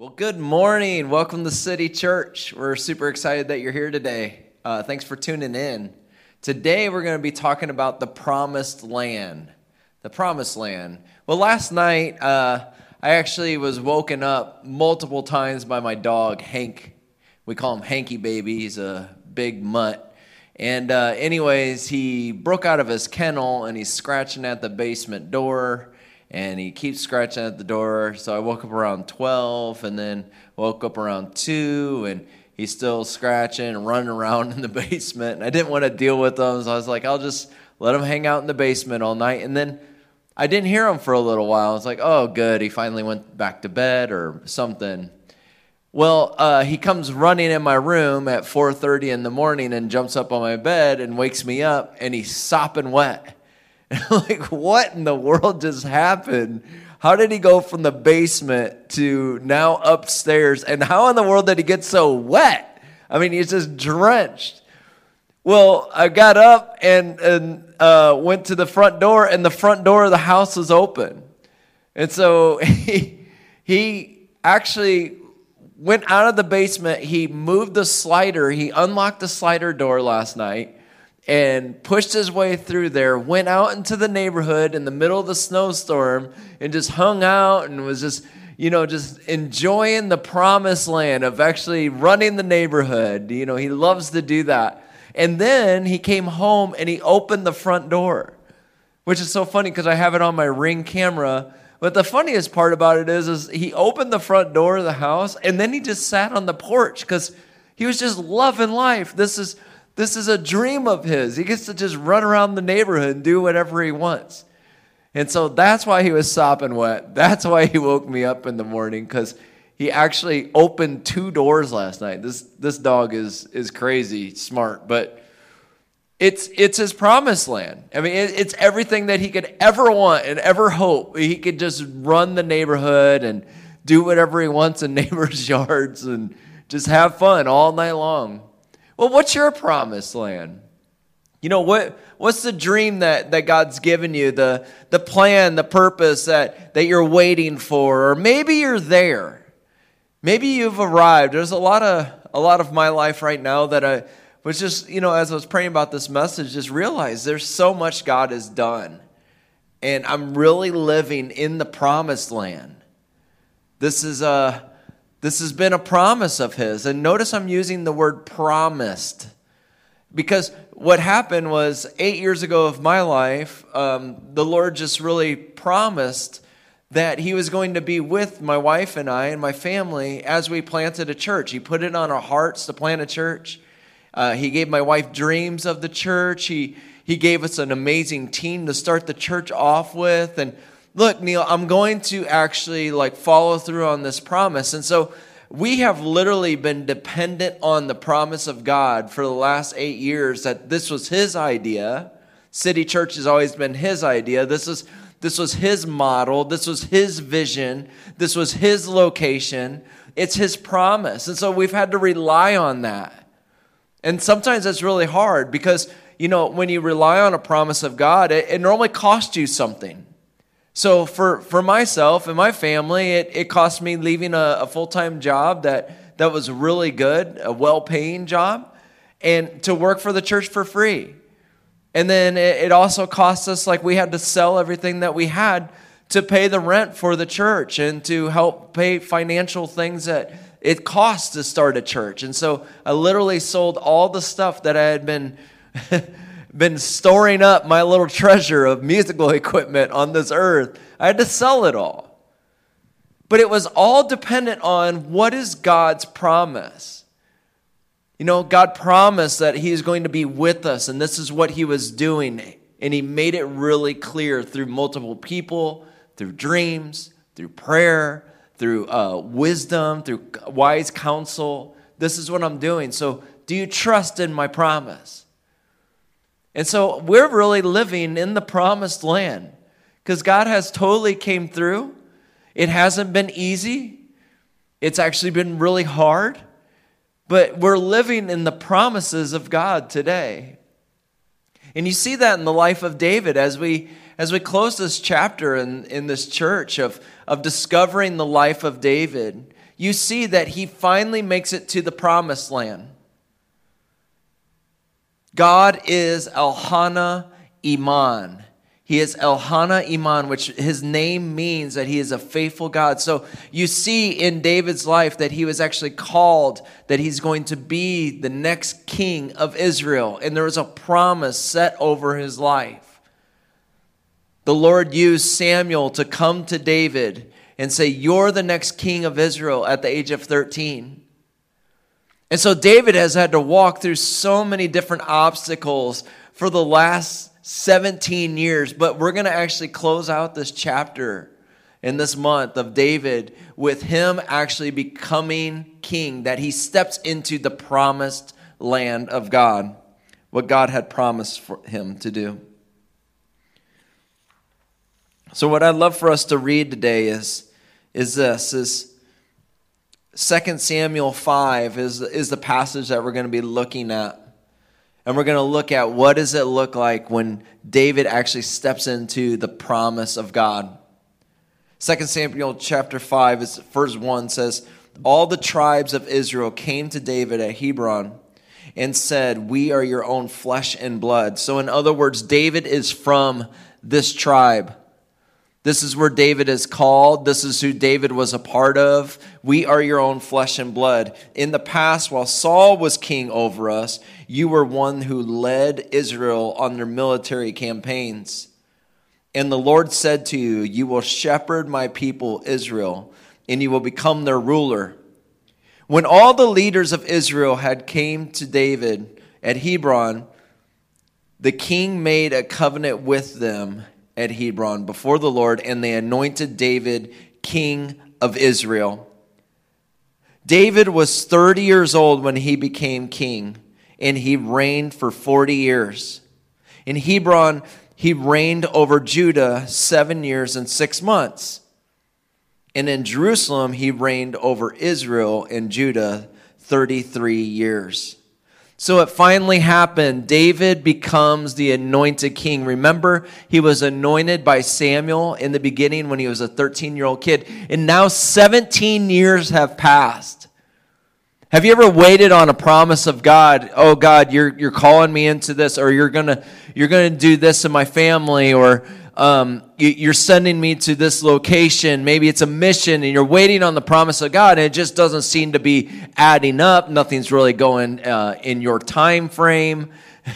Well, good morning. Welcome to City Church. We're super excited that you're here today. Uh, thanks for tuning in. Today, we're going to be talking about the promised land. The promised land. Well, last night, uh, I actually was woken up multiple times by my dog, Hank. We call him Hanky Baby. He's a big mutt. And, uh, anyways, he broke out of his kennel and he's scratching at the basement door and he keeps scratching at the door. So I woke up around 12 and then woke up around 2 and he's still scratching and running around in the basement. And I didn't want to deal with him, so I was like, I'll just let him hang out in the basement all night. And then I didn't hear him for a little while. I was like, oh, good. He finally went back to bed or something. Well, uh, he comes running in my room at 4:30 in the morning and jumps up on my bed and wakes me up, and he's sopping wet. like, what in the world just happened? How did he go from the basement to now upstairs? And how in the world did he get so wet? I mean, he's just drenched. Well, I got up and, and uh, went to the front door, and the front door of the house was open. And so he, he actually went out of the basement. He moved the slider, he unlocked the slider door last night and pushed his way through there, went out into the neighborhood in the middle of the snowstorm and just hung out and was just, you know, just enjoying the promised land of actually running the neighborhood. You know, he loves to do that. And then he came home and he opened the front door, which is so funny because I have it on my ring camera. But the funniest part about it is, is he opened the front door of the house and then he just sat on the porch because he was just loving life. This is this is a dream of his. He gets to just run around the neighborhood and do whatever he wants. And so that's why he was sopping wet. That's why he woke me up in the morning because he actually opened two doors last night. This this dog is is crazy smart, but it's it's his promised land. I mean, it, it's everything that he could ever want and ever hope. He could just run the neighborhood and do whatever he wants in neighbors' yards and just have fun all night long. Well, what's your promised land? You know, what, what's the dream that, that God's given you, the, the plan, the purpose that, that you're waiting for? Or maybe you're there. Maybe you've arrived. There's a lot of, a lot of my life right now that I was just, you know, as I was praying about this message, just realized there's so much God has done. And I'm really living in the promised land. This is a this has been a promise of his. And notice I'm using the word promised. Because what happened was eight years ago of my life, um, the Lord just really promised that He was going to be with my wife and I and my family as we planted a church. He put it on our hearts to plant a church. Uh, he gave my wife dreams of the church. He, he gave us an amazing team to start the church off with. And look, Neil, I'm going to actually like follow through on this promise. And so we have literally been dependent on the promise of God for the last eight years that this was his idea. City Church has always been his idea. This is this was his model. This was his vision. This was his location. It's his promise. And so we've had to rely on that. And sometimes it's really hard because, you know, when you rely on a promise of God, it, it normally costs you something. So for, for myself and my family, it, it cost me leaving a, a full time job that, that was really good, a well paying job, and to work for the church for free. And then it, it also cost us, like, we had to sell everything that we had to pay the rent for the church and to help pay financial things that it costs to start a church. And so I literally sold all the stuff that I had been been storing up my little treasure of musical equipment on this earth. I had to sell it all. But it was all dependent on what is God's promise. You know, God promised that He is going to be with us, and this is what He was doing. And He made it really clear through multiple people, through dreams, through prayer, through uh, wisdom, through wise counsel. This is what I'm doing. So, do you trust in my promise? And so we're really living in the promised land because God has totally came through. It hasn't been easy. It's actually been really hard, but we're living in the promises of God today. And you see that in the life of David as we as we close this chapter in, in this church of, of discovering the life of David. you see that he finally makes it to the promised land. God is Elhana Iman. He is Elhana Iman, which his name means that he is a faithful God. So you see in David's life that he was actually called, that he's going to be the next king of Israel. And there was a promise set over his life. The Lord used Samuel to come to David and say, You're the next king of Israel at the age of 13. And so David has had to walk through so many different obstacles for the last 17 years, but we're going to actually close out this chapter in this month of David with him actually becoming king, that he steps into the promised land of God, what God had promised for him to do. So what I'd love for us to read today is, is this is 2 Samuel 5 is, is the passage that we're going to be looking at. And we're going to look at what does it look like when David actually steps into the promise of God. 2 Samuel chapter 5 is verse 1 says, All the tribes of Israel came to David at Hebron and said, We are your own flesh and blood. So, in other words, David is from this tribe. This is where David is called. This is who David was a part of. We are your own flesh and blood. In the past, while Saul was king over us, you were one who led Israel on their military campaigns. And the Lord said to you, You will shepherd my people Israel, and you will become their ruler. When all the leaders of Israel had came to David at Hebron, the king made a covenant with them at Hebron before the Lord, and they anointed David king of Israel. David was 30 years old when he became king, and he reigned for 40 years. In Hebron, he reigned over Judah seven years and six months. And in Jerusalem, he reigned over Israel and Judah 33 years. So it finally happened. David becomes the anointed king. Remember, he was anointed by Samuel in the beginning when he was a 13 year old kid. And now 17 years have passed. Have you ever waited on a promise of God? Oh God, you're, you're calling me into this, or you're gonna, you're gonna do this in my family, or um, you, are sending me to this location. Maybe it's a mission and you're waiting on the promise of God and it just doesn't seem to be adding up. Nothing's really going uh, in your time frame.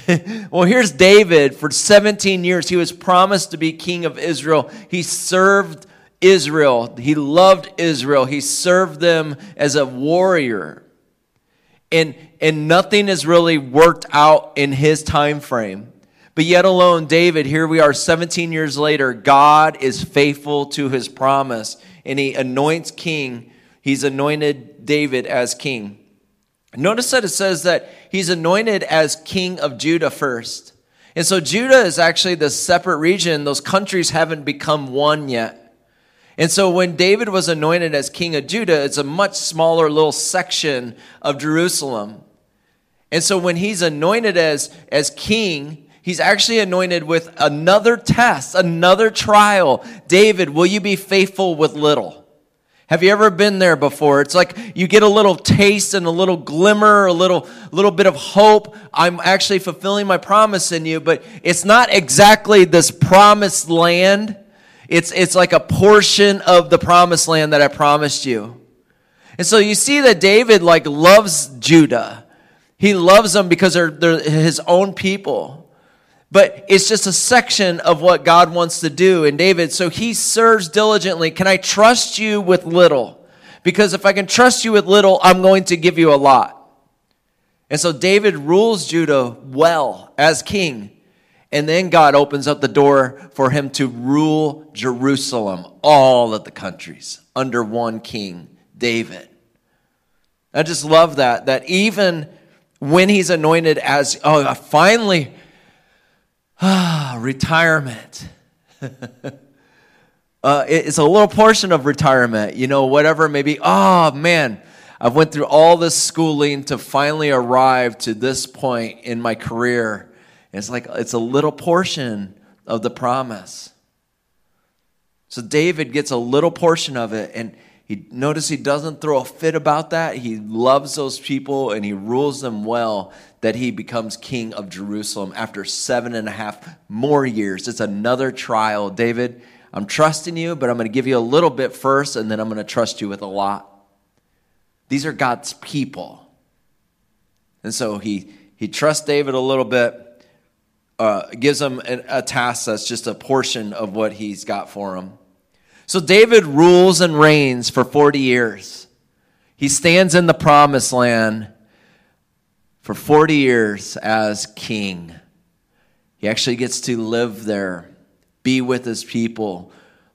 well, here's David. For 17 years, he was promised to be king of Israel. He served Israel. He loved Israel. He served them as a warrior. And, and nothing has really worked out in his time frame. But yet alone, David, here we are 17 years later, God is faithful to his promise and he anoints king. He's anointed David as king. Notice that it says that he's anointed as king of Judah first. And so Judah is actually the separate region. Those countries haven't become one yet. And so when David was anointed as king of Judah, it's a much smaller little section of Jerusalem. And so when he's anointed as, as king, he's actually anointed with another test, another trial. David, will you be faithful with little? Have you ever been there before? It's like you get a little taste and a little glimmer, a little little bit of hope. I'm actually fulfilling my promise in you, but it's not exactly this promised land. It's it's like a portion of the promised land that I promised you. And so you see that David like loves Judah. He loves them because they're, they're his own people but it's just a section of what God wants to do in David. So he serves diligently. Can I trust you with little? Because if I can trust you with little, I'm going to give you a lot. And so David rules Judah well as king. And then God opens up the door for him to rule Jerusalem, all of the countries, under one king, David. I just love that, that even when he's anointed as, oh, finally, Ah, retirement. uh, it's a little portion of retirement, you know, whatever maybe. Oh man, I've went through all this schooling to finally arrive to this point in my career. it's like it's a little portion of the promise. So David gets a little portion of it, and He notice he doesn't throw a fit about that. He loves those people and he rules them well. That he becomes king of Jerusalem after seven and a half more years. It's another trial. David, I'm trusting you, but I'm going to give you a little bit first, and then I'm going to trust you with a lot. These are God's people, and so he he trusts David a little bit, uh, gives him a task that's just a portion of what he's got for him. So David rules and reigns for 40 years. He stands in the promised land for 40 years as king. He actually gets to live there, be with his people,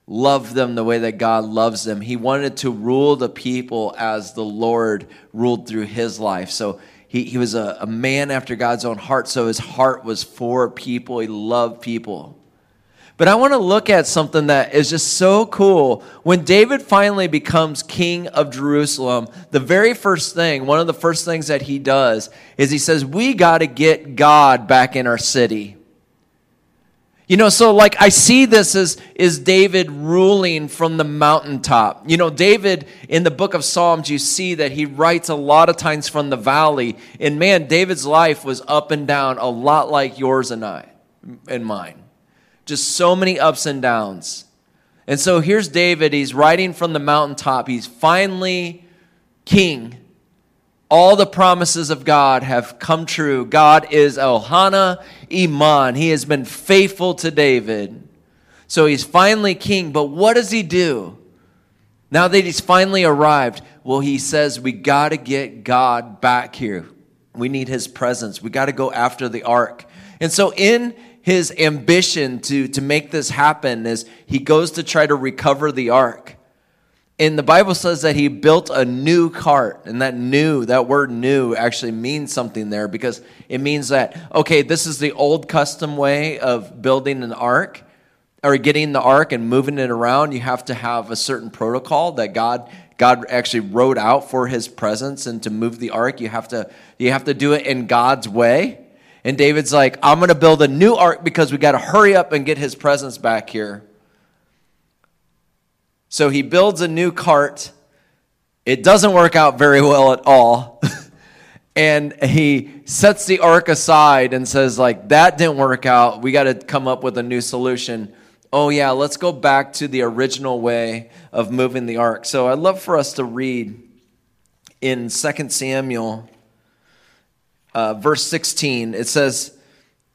love them the way that God loves them. He wanted to rule the people as the Lord ruled through his life. So he, he was a, a man after God's own heart, so his heart was for people. He loved people. But I want to look at something that is just so cool. When David finally becomes king of Jerusalem, the very first thing, one of the first things that he does is he says, We got to get God back in our city. You know, so like I see this as is David ruling from the mountaintop. You know, David in the book of Psalms, you see that he writes a lot of times from the valley. And man, David's life was up and down, a lot like yours and I and mine. Just so many ups and downs. And so here's David. He's riding from the mountaintop. He's finally king. All the promises of God have come true. God is Ohana Iman. He has been faithful to David. So he's finally king. But what does he do? Now that he's finally arrived, well, he says, We got to get God back here. We need his presence. We got to go after the ark. And so, in his ambition to, to make this happen is he goes to try to recover the ark. And the Bible says that he built a new cart. And that new, that word new, actually means something there because it means that, okay, this is the old custom way of building an ark or getting the ark and moving it around. You have to have a certain protocol that God God actually wrote out for his presence and to move the ark you have to you have to do it in God's way and David's like, I'm going to build a new ark because we got to hurry up and get his presence back here. So he builds a new cart. It doesn't work out very well at all. and he sets the ark aside and says like that didn't work out. We got to come up with a new solution. Oh yeah, let's go back to the original way of moving the ark. So I'd love for us to read in 2 Samuel uh, verse 16, it says,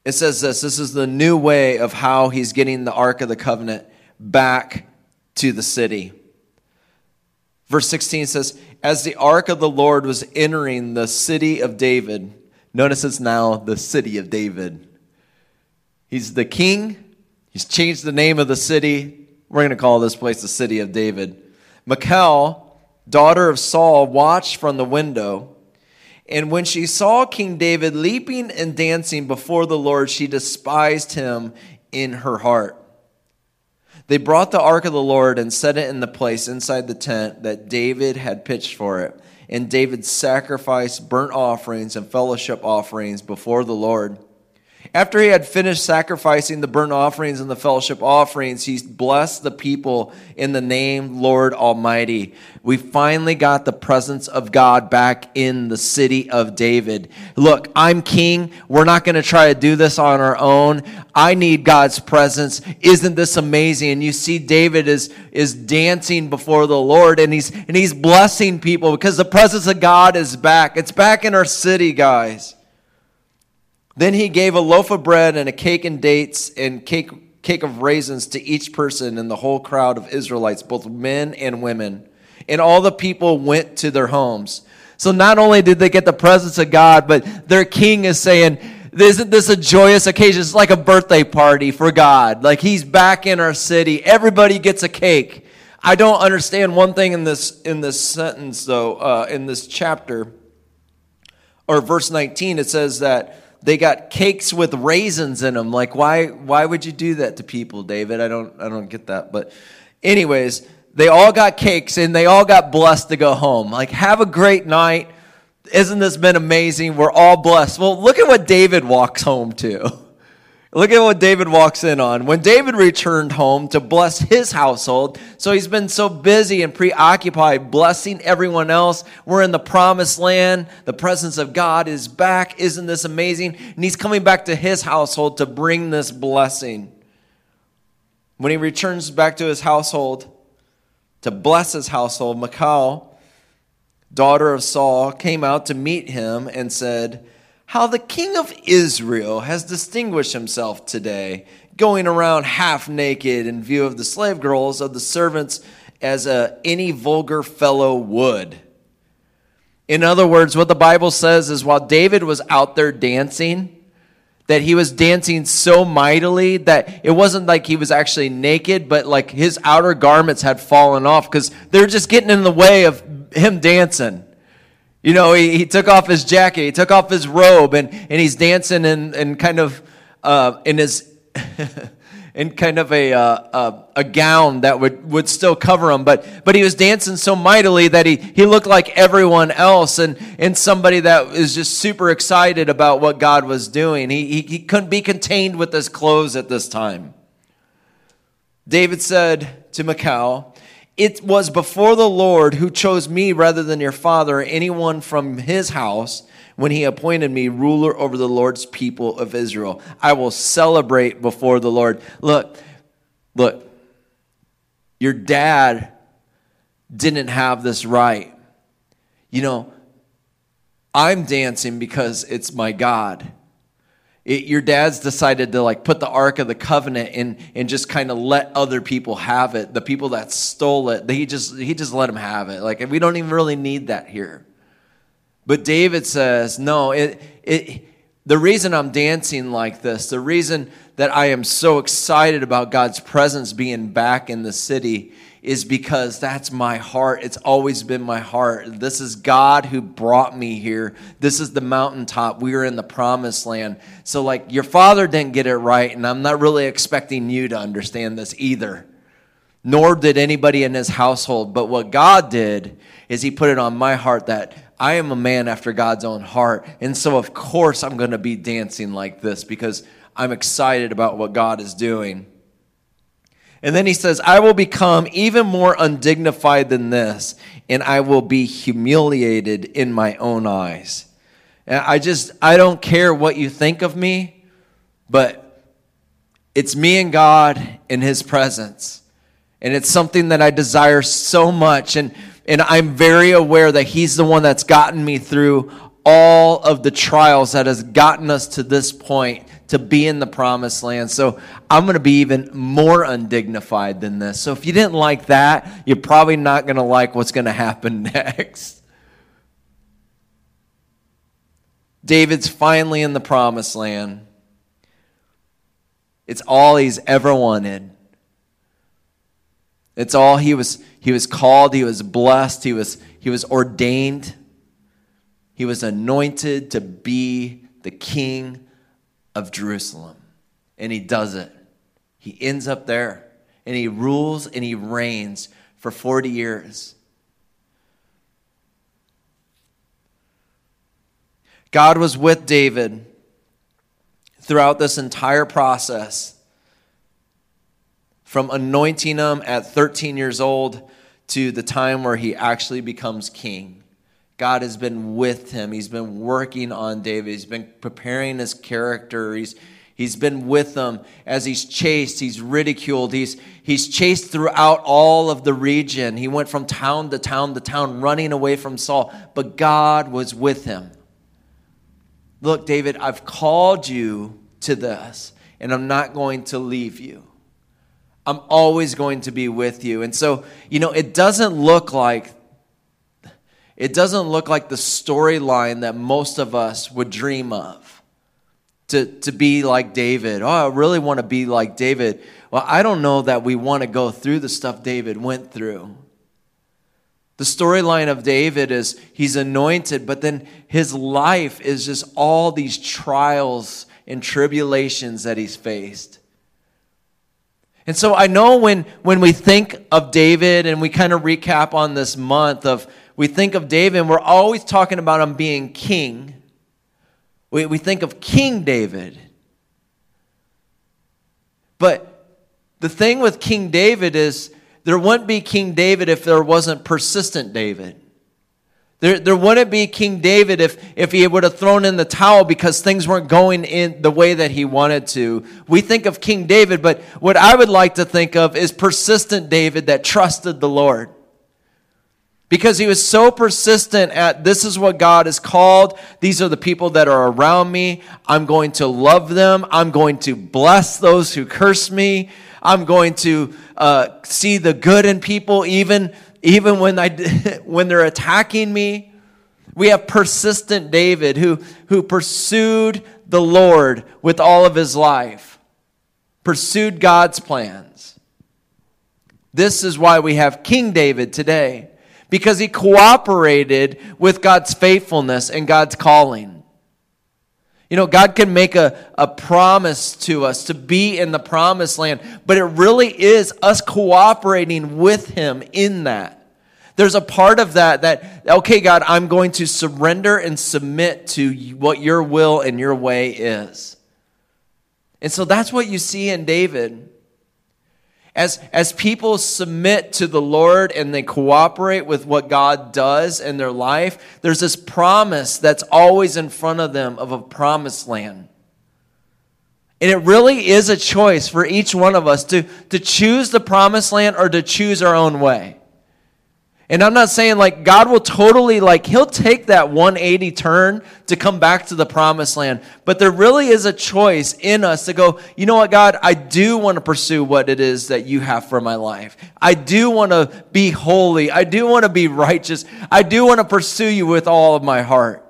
it says this this is the new way of how he's getting the Ark of the Covenant back to the city. Verse 16 says, As the ark of the Lord was entering the city of David, notice it's now the city of David. He's the king, he's changed the name of the city. We're going to call this place the city of David. Michal, daughter of Saul, watched from the window. And when she saw King David leaping and dancing before the Lord, she despised him in her heart. They brought the ark of the Lord and set it in the place inside the tent that David had pitched for it. And David sacrificed burnt offerings and fellowship offerings before the Lord. After he had finished sacrificing the burnt offerings and the fellowship offerings, he blessed the people in the name Lord Almighty. We finally got the presence of God back in the city of David. Look, I'm king. We're not going to try to do this on our own. I need God's presence. Isn't this amazing? And you see David is, is dancing before the Lord and he's, and he's blessing people because the presence of God is back. It's back in our city, guys. Then he gave a loaf of bread and a cake and dates and cake, cake of raisins to each person in the whole crowd of Israelites, both men and women. And all the people went to their homes. So not only did they get the presence of God, but their king is saying, isn't this a joyous occasion? It's like a birthday party for God. Like he's back in our city. Everybody gets a cake. I don't understand one thing in this in this sentence though, uh, in this chapter or verse 19. It says that they got cakes with raisins in them. Like, why, why would you do that to people, David? I don't, I don't get that. But, anyways, they all got cakes and they all got blessed to go home. Like, have a great night. Isn't this been amazing? We're all blessed. Well, look at what David walks home to. Look at what David walks in on. When David returned home to bless his household, so he's been so busy and preoccupied blessing everyone else. We're in the promised land. The presence of God is back. Isn't this amazing? And he's coming back to his household to bring this blessing. When he returns back to his household to bless his household, Michal, daughter of Saul, came out to meet him and said, how the king of Israel has distinguished himself today, going around half naked in view of the slave girls of the servants as a, any vulgar fellow would. In other words, what the Bible says is while David was out there dancing, that he was dancing so mightily that it wasn't like he was actually naked, but like his outer garments had fallen off because they're just getting in the way of him dancing. You know, he, he took off his jacket, he took off his robe, and, and he's dancing in, in kind of uh, in his in kind of a, uh, a, a gown that would, would still cover him, but but he was dancing so mightily that he he looked like everyone else, and and somebody that was just super excited about what God was doing. He he, he couldn't be contained with his clothes at this time. David said to Michal, it was before the Lord who chose me rather than your father or anyone from his house when he appointed me ruler over the Lord's people of Israel. I will celebrate before the Lord. Look, look, your dad didn't have this right. You know, I'm dancing because it's my God. It, your dad's decided to like put the ark of the covenant and and just kind of let other people have it. The people that stole it he just he just let them have it. Like we don't even really need that here. But david says no it it the reason i'm dancing like this the reason that i am so excited about god's presence being back in the city is because that's my heart. It's always been my heart. This is God who brought me here. This is the mountaintop. We are in the promised land. So, like, your father didn't get it right, and I'm not really expecting you to understand this either. Nor did anybody in his household. But what God did is he put it on my heart that I am a man after God's own heart. And so, of course, I'm going to be dancing like this because I'm excited about what God is doing. And then he says, I will become even more undignified than this, and I will be humiliated in my own eyes. And I just, I don't care what you think of me, but it's me and God in his presence. And it's something that I desire so much. And, and I'm very aware that he's the one that's gotten me through all of the trials that has gotten us to this point to be in the promised land. So I'm going to be even more undignified than this. So if you didn't like that, you're probably not going to like what's going to happen next. David's finally in the promised land. It's all he's ever wanted. It's all he was he was called, he was blessed, he was he was ordained. He was anointed to be the king of Jerusalem. And he does it. He ends up there and he rules and he reigns for 40 years. God was with David throughout this entire process from anointing him at 13 years old to the time where he actually becomes king. God has been with him. He's been working on David. He's been preparing his character. He's, he's been with him as he's chased, he's ridiculed, he's, he's chased throughout all of the region. He went from town to town to town, running away from Saul, but God was with him. Look, David, I've called you to this, and I'm not going to leave you. I'm always going to be with you. And so, you know, it doesn't look like it doesn't look like the storyline that most of us would dream of. To, to be like David. Oh, I really want to be like David. Well, I don't know that we want to go through the stuff David went through. The storyline of David is he's anointed, but then his life is just all these trials and tribulations that he's faced. And so I know when, when we think of David and we kind of recap on this month of we think of David and we're always talking about him being king. We, we think of King David. But the thing with King David is there wouldn't be King David if there wasn't persistent David. There, there wouldn't be King David if, if he would have thrown in the towel because things weren't going in the way that he wanted to. We think of King David, but what I would like to think of is persistent David that trusted the Lord. Because he was so persistent at this is what God has called. These are the people that are around me. I'm going to love them. I'm going to bless those who curse me. I'm going to uh, see the good in people, even even when, I, when they're attacking me. We have persistent David who, who pursued the Lord with all of his life, pursued God's plans. This is why we have King David today, because he cooperated with God's faithfulness and God's calling. You know, God can make a, a promise to us to be in the promised land, but it really is us cooperating with Him in that. There's a part of that that, okay, God, I'm going to surrender and submit to what your will and your way is. And so that's what you see in David. As, as people submit to the Lord and they cooperate with what God does in their life, there's this promise that's always in front of them of a promised land. And it really is a choice for each one of us to, to choose the promised land or to choose our own way. And I'm not saying like God will totally like he'll take that 180 turn to come back to the promised land. But there really is a choice in us to go, you know what, God, I do want to pursue what it is that you have for my life. I do want to be holy. I do want to be righteous. I do want to pursue you with all of my heart.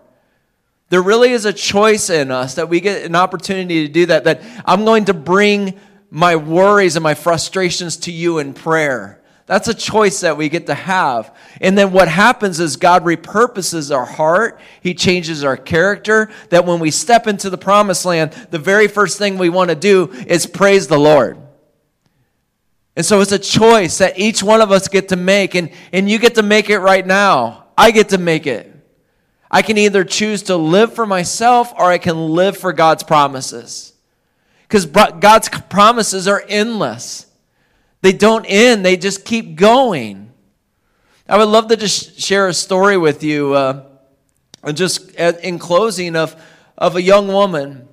There really is a choice in us that we get an opportunity to do that, that I'm going to bring my worries and my frustrations to you in prayer. That's a choice that we get to have. And then what happens is God repurposes our heart. He changes our character. That when we step into the promised land, the very first thing we want to do is praise the Lord. And so it's a choice that each one of us get to make. And, and you get to make it right now. I get to make it. I can either choose to live for myself or I can live for God's promises. Because God's promises are endless. They don't end, they just keep going. I would love to just share a story with you, uh, just in closing, of, of a young woman.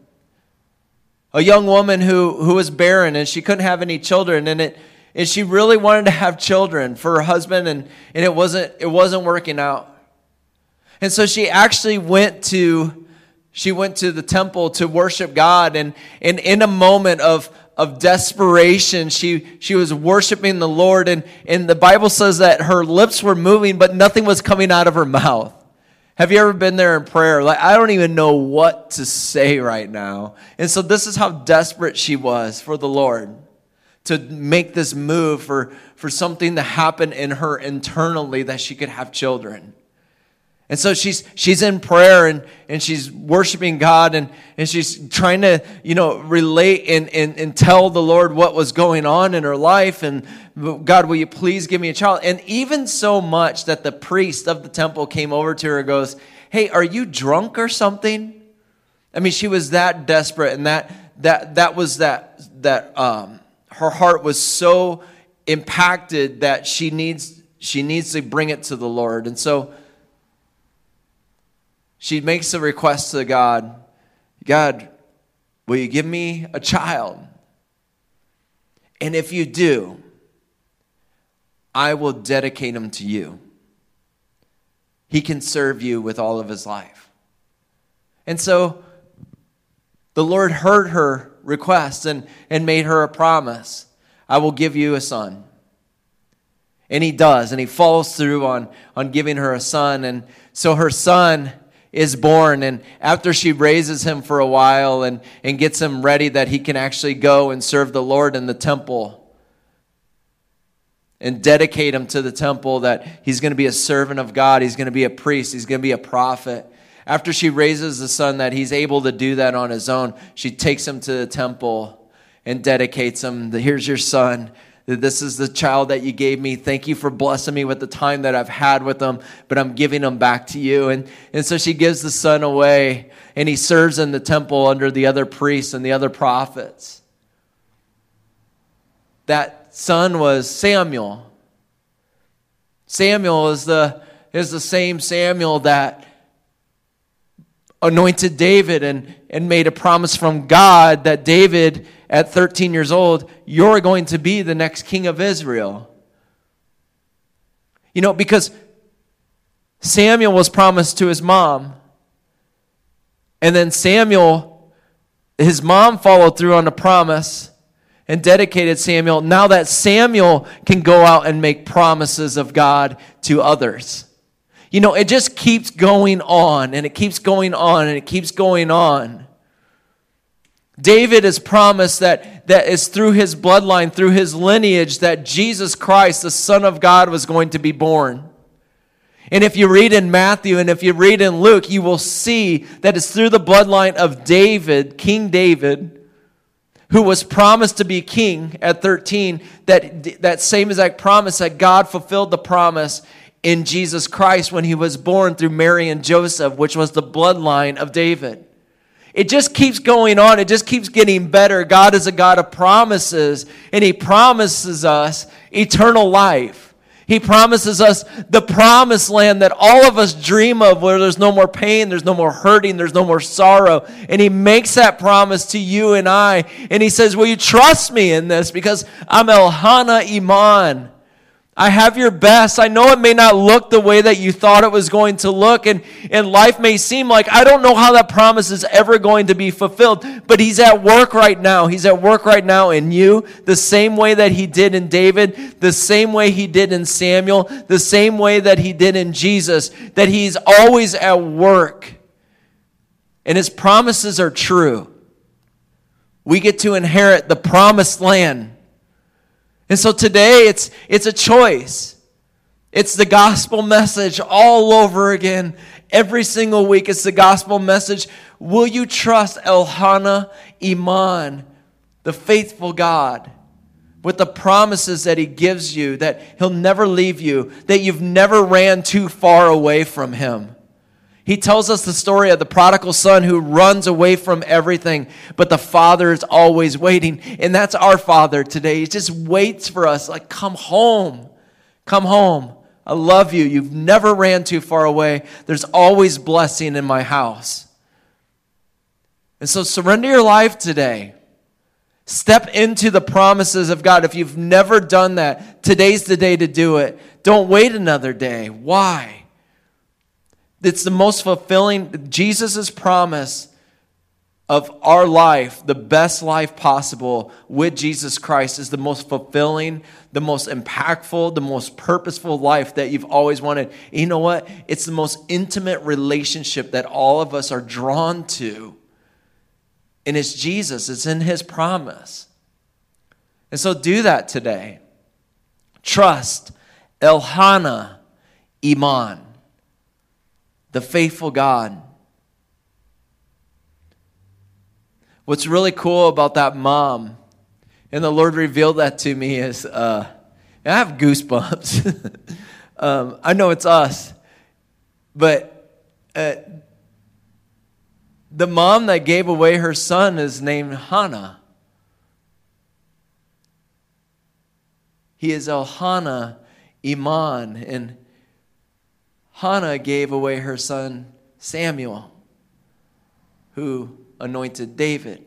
A young woman who, who was barren and she couldn't have any children, and, it, and she really wanted to have children for her husband, and, and it, wasn't, it wasn't working out. And so she actually went to she went to the temple to worship God and, and in a moment of, of desperation. She, she was worshiping the Lord, and, and the Bible says that her lips were moving, but nothing was coming out of her mouth. Have you ever been there in prayer? Like, I don't even know what to say right now. And so, this is how desperate she was for the Lord to make this move for, for something to happen in her internally that she could have children. And so she's she's in prayer and, and she's worshiping God and, and she's trying to, you know, relate and, and, and tell the Lord what was going on in her life and God, will you please give me a child? And even so much that the priest of the temple came over to her and goes, Hey, are you drunk or something? I mean, she was that desperate and that that that was that that um her heart was so impacted that she needs she needs to bring it to the Lord. And so she makes a request to God God, will you give me a child? And if you do, I will dedicate him to you. He can serve you with all of his life. And so the Lord heard her request and, and made her a promise I will give you a son. And he does, and he follows through on, on giving her a son. And so her son is born. And after she raises him for a while and, and gets him ready that he can actually go and serve the Lord in the temple and dedicate him to the temple, that he's going to be a servant of God, he's going to be a priest, he's going to be a prophet. After she raises the son, that he's able to do that on his own, she takes him to the temple and dedicates him. Here's your son this is the child that you gave me. Thank you for blessing me with the time that I've had with them, but I'm giving them back to you. And, and so she gives the son away, and he serves in the temple under the other priests and the other prophets. that son was Samuel. Samuel is the, is the same Samuel that anointed David and, and made a promise from God that David, at 13 years old, you're going to be the next king of Israel. You know, because Samuel was promised to his mom. And then Samuel, his mom followed through on the promise and dedicated Samuel. Now that Samuel can go out and make promises of God to others. You know, it just keeps going on and it keeps going on and it keeps going on. David has promised that, that is through his bloodline, through his lineage, that Jesus Christ, the Son of God, was going to be born. And if you read in Matthew and if you read in Luke, you will see that it's through the bloodline of David, King David, who was promised to be king at 13, that, that same exact promise that God fulfilled the promise in Jesus Christ when he was born through Mary and Joseph, which was the bloodline of David. It just keeps going on. It just keeps getting better. God is a God of promises, and he promises us eternal life. He promises us the promised land that all of us dream of, where there's no more pain, there's no more hurting, there's no more sorrow. And He makes that promise to you and I. And He says, Will you trust me in this? Because I'm Elhana Iman. I have your best. I know it may not look the way that you thought it was going to look, and, and life may seem like I don't know how that promise is ever going to be fulfilled, but He's at work right now. He's at work right now in you, the same way that He did in David, the same way He did in Samuel, the same way that He did in Jesus, that He's always at work. And His promises are true. We get to inherit the promised land. And so today it's, it's a choice. It's the gospel message all over again. Every single week, it's the gospel message. Will you trust Elhana Iman, the faithful God, with the promises that He gives you, that He'll never leave you, that you've never ran too far away from Him? He tells us the story of the prodigal son who runs away from everything, but the father is always waiting. And that's our father today. He just waits for us, like, come home. Come home. I love you. You've never ran too far away. There's always blessing in my house. And so surrender your life today. Step into the promises of God. If you've never done that, today's the day to do it. Don't wait another day. Why? It's the most fulfilling, Jesus' promise of our life, the best life possible with Jesus Christ, is the most fulfilling, the most impactful, the most purposeful life that you've always wanted. you know what? It's the most intimate relationship that all of us are drawn to. And it's Jesus, it's in His promise. And so do that today. Trust Elhana Iman the faithful God. What's really cool about that mom, and the Lord revealed that to me, is uh, I have goosebumps. um, I know it's us, but uh, the mom that gave away her son is named Hannah. He is Elhana Iman, and Hannah gave away her son Samuel, who anointed David,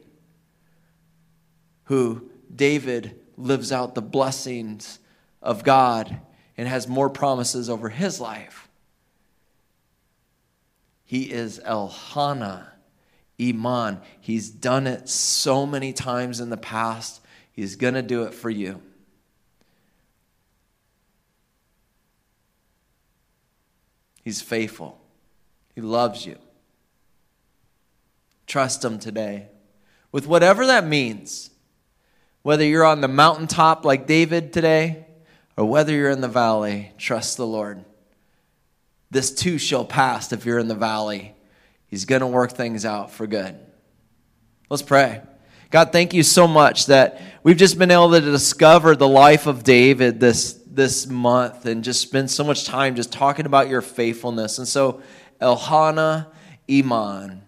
who David lives out the blessings of God and has more promises over his life. He is Elhana Iman. He's done it so many times in the past. He's going to do it for you. He's faithful. He loves you. Trust Him today. With whatever that means, whether you're on the mountaintop like David today, or whether you're in the valley, trust the Lord. This too shall pass if you're in the valley. He's going to work things out for good. Let's pray. God, thank you so much that we've just been able to discover the life of David this this month and just spend so much time just talking about your faithfulness. And so, Elhana Iman.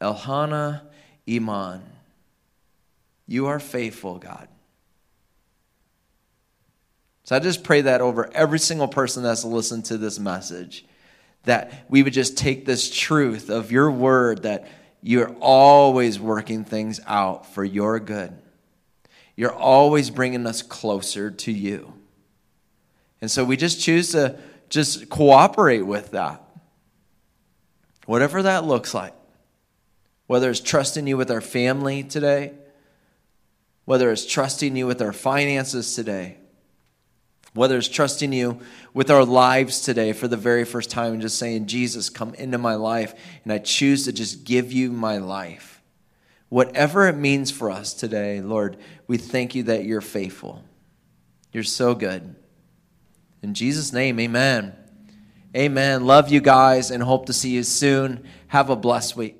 Elhana Iman. You are faithful, God. So I just pray that over every single person that's listened to this message, that we would just take this truth of your word that you're always working things out for your good. You're always bringing us closer to you. And so we just choose to just cooperate with that. Whatever that looks like. Whether it's trusting you with our family today, whether it's trusting you with our finances today, whether it's trusting you with our lives today for the very first time and just saying, Jesus, come into my life, and I choose to just give you my life. Whatever it means for us today, Lord, we thank you that you're faithful. You're so good. In Jesus' name, amen. Amen. Love you guys and hope to see you soon. Have a blessed week.